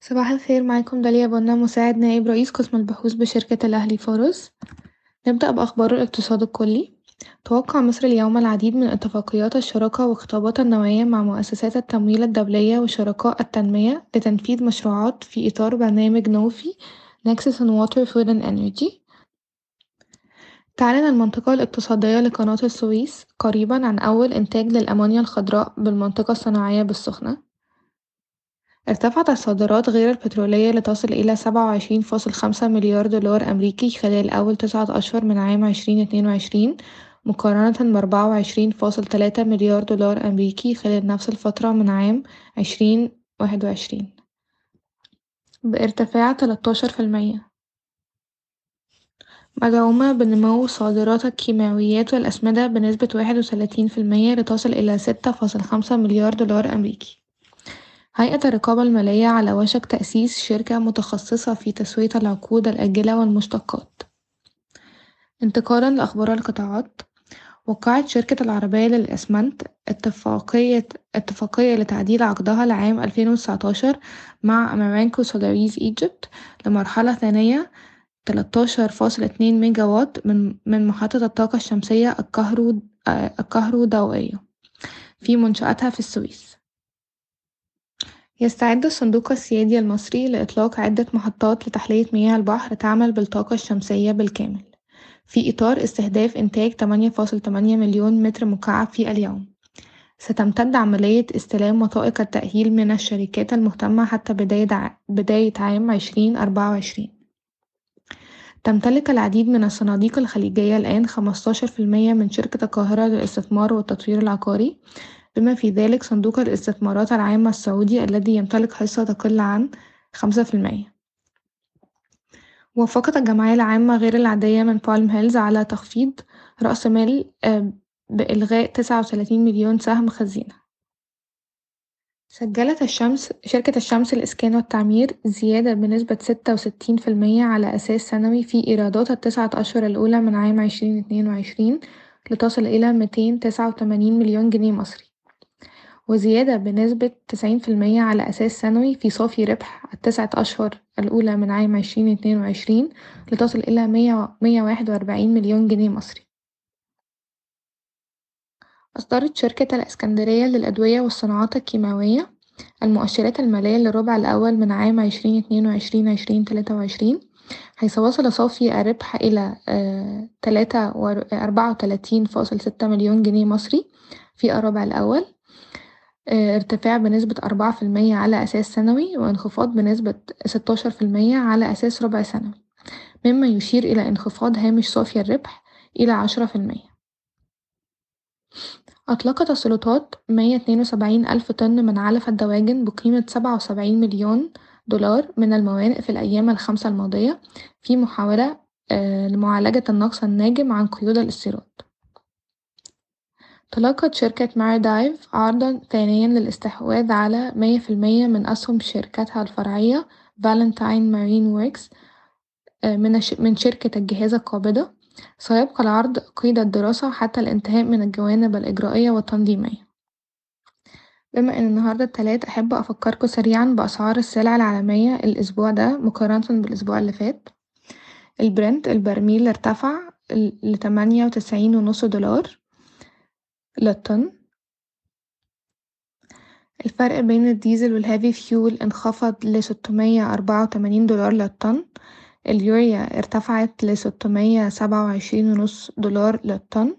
صباح الخير معاكم داليا بنا مساعد نائب رئيس قسم البحوث بشركة الأهلي فارس نبدأ بأخبار الاقتصاد الكلي. توقع مصر اليوم العديد من اتفاقيات الشراكة والخطابات النوعية مع مؤسسات التمويل الدولية وشركاء التنمية لتنفيذ مشروعات في إطار برنامج نوفي Nexus on Water Food and Energy. تعلن المنطقة الاقتصادية لقناة السويس قريبا عن أول إنتاج للأمونيا الخضراء بالمنطقة الصناعية بالسخنة. ارتفعت الصادرات غير البترولية لتصل إلى سبعة وعشرين فاصل خمسة مليار دولار أمريكي خلال أول تسعة أشهر من عام عشرين اتنين وعشرين مقارنة بأربعة وعشرين فاصل تلاتة مليار دولار أمريكي خلال نفس الفترة من عام عشرين واحد وعشرين. بارتفاع تلاتاشر في المية. مدعومة بنمو صادرات الكيماويات والأسمدة بنسبة واحد وتلاتين في المية لتصل إلى ستة فاصل خمسة مليار دولار أمريكي. هيئة الرقابة المالية على وشك تأسيس شركة متخصصة في تسوية العقود الآجلة والمشتقات. انتقالا لأخبار القطاعات وقعت شركة العربية للإسمنت اتفاقية اتفاقية لتعديل عقدها لعام ألفين وتسعتاشر مع Amarenco SolarizEgypt لمرحلة ثانية تلاتاشر فاصل اتنين ميجا واط من من محطة الطاقة الشمسية الكهرو الكهروضوئية في منشأتها في السويس. يستعد الصندوق السيادي المصري لإطلاق عدة محطات لتحلية مياه البحر تعمل بالطاقة الشمسية بالكامل في إطار استهداف إنتاج تمانية فاصل تمانية مليون متر مكعب في اليوم. ستمتد عملية استلام وثائق التأهيل من الشركات المهتمة حتى بداية, بداية عام عشرين أربعة وعشرين. تمتلك العديد من الصناديق الخليجية الآن خمستاشر في المية من شركة القاهرة للاستثمار والتطوير العقاري. بما في ذلك صندوق الاستثمارات العامة السعودي الذي يمتلك حصة تقل عن خمسة في المية. وافقت الجمعية العامة غير العادية من بالم هيلز على تخفيض رأس مال بإلغاء تسعة وتلاتين مليون سهم خزينة. سجلت الشمس شركة الشمس للإسكان والتعمير زيادة بنسبة ستة وستين في المية على أساس سنوي في إيرادات التسعة أشهر الأولى من عام عشرين اتنين وعشرين لتصل إلى ميتين تسعة وتمانين مليون جنيه مصري. وزيادة بنسبة تسعين في المية على أساس سنوي في صافي ربح التسعة أشهر الأولى من عام عشرين اتنين وعشرين لتصل إلى مية واحد وأربعين مليون جنيه مصري. أصدرت شركة الإسكندرية للأدوية والصناعات الكيماوية المؤشرات المالية للربع الأول من عام عشرين اتنين وعشرين عشرين تلاتة وعشرين حيث وصل صافي الربح إلى تلاتة أربعة وتلاتين فاصل ستة مليون جنيه مصري في الربع الأول. ارتفاع بنسبة أربعة في المية على أساس سنوي وانخفاض بنسبة ستاشر في المية على أساس ربع سنوي. مما يشير إلى انخفاض هامش صافي الربح إلى عشرة في المية. أطلقت السلطات مية اتنين وسبعين ألف طن من علف الدواجن بقيمة سبعة وسبعين مليون دولار من الموانئ في الأيام الخمسة الماضية في محاولة لمعالجة النقص الناجم عن قيود الاستيراد. تلقت شركة ماردايف عرضا ثانيا للاستحواذ على مية في المية من أسهم شركتها الفرعية Valentine Marine Works من شركة الجهاز القابضة. سيبقى العرض قيد الدراسة حتى الانتهاء من الجوانب الإجرائية والتنظيمية. بما إن النهاردة التلات أحب أفكركوا سريعا بأسعار السلع العالمية الأسبوع ده مقارنة بالأسبوع اللي فات. البرنت البرميل ارتفع لتمانية وتسعين ونص دولار. للطن الفرق بين الديزل وال heavy fuel انخفض لستمية أربعة وتمانين دولار للطن اليوريا ارتفعت لستمية سبعة وعشرين ونص دولار للطن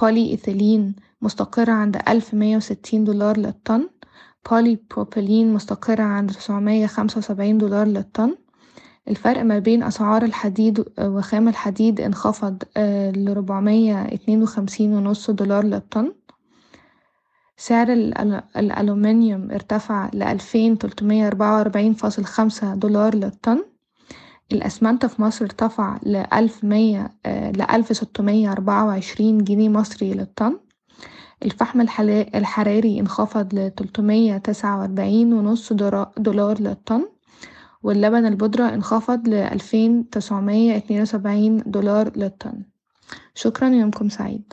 بولي إيثيلين مستقرة عند ألف مية وستين دولار للطن بولي بروبيلين مستقرة عند تسعمية خمسة وسبعين دولار للطن الفرق ما بين أسعار الحديد وخام الحديد انخفض اتنين وخمسين ونص دولار للطن. سعر الألومنيوم ارتفع فاصل خمسة دولار للطن. الأسمنت في مصر ارتفع مية لألف ستمية أربعة وعشرين جنيه مصري للطن. الفحم الحراري انخفض تسعة وأربعين ونص دولار للطن. واللبن البودرة انخفض لألفين تسعمية اتنين وسبعين دولار للطن. شكرا يومكم سعيد.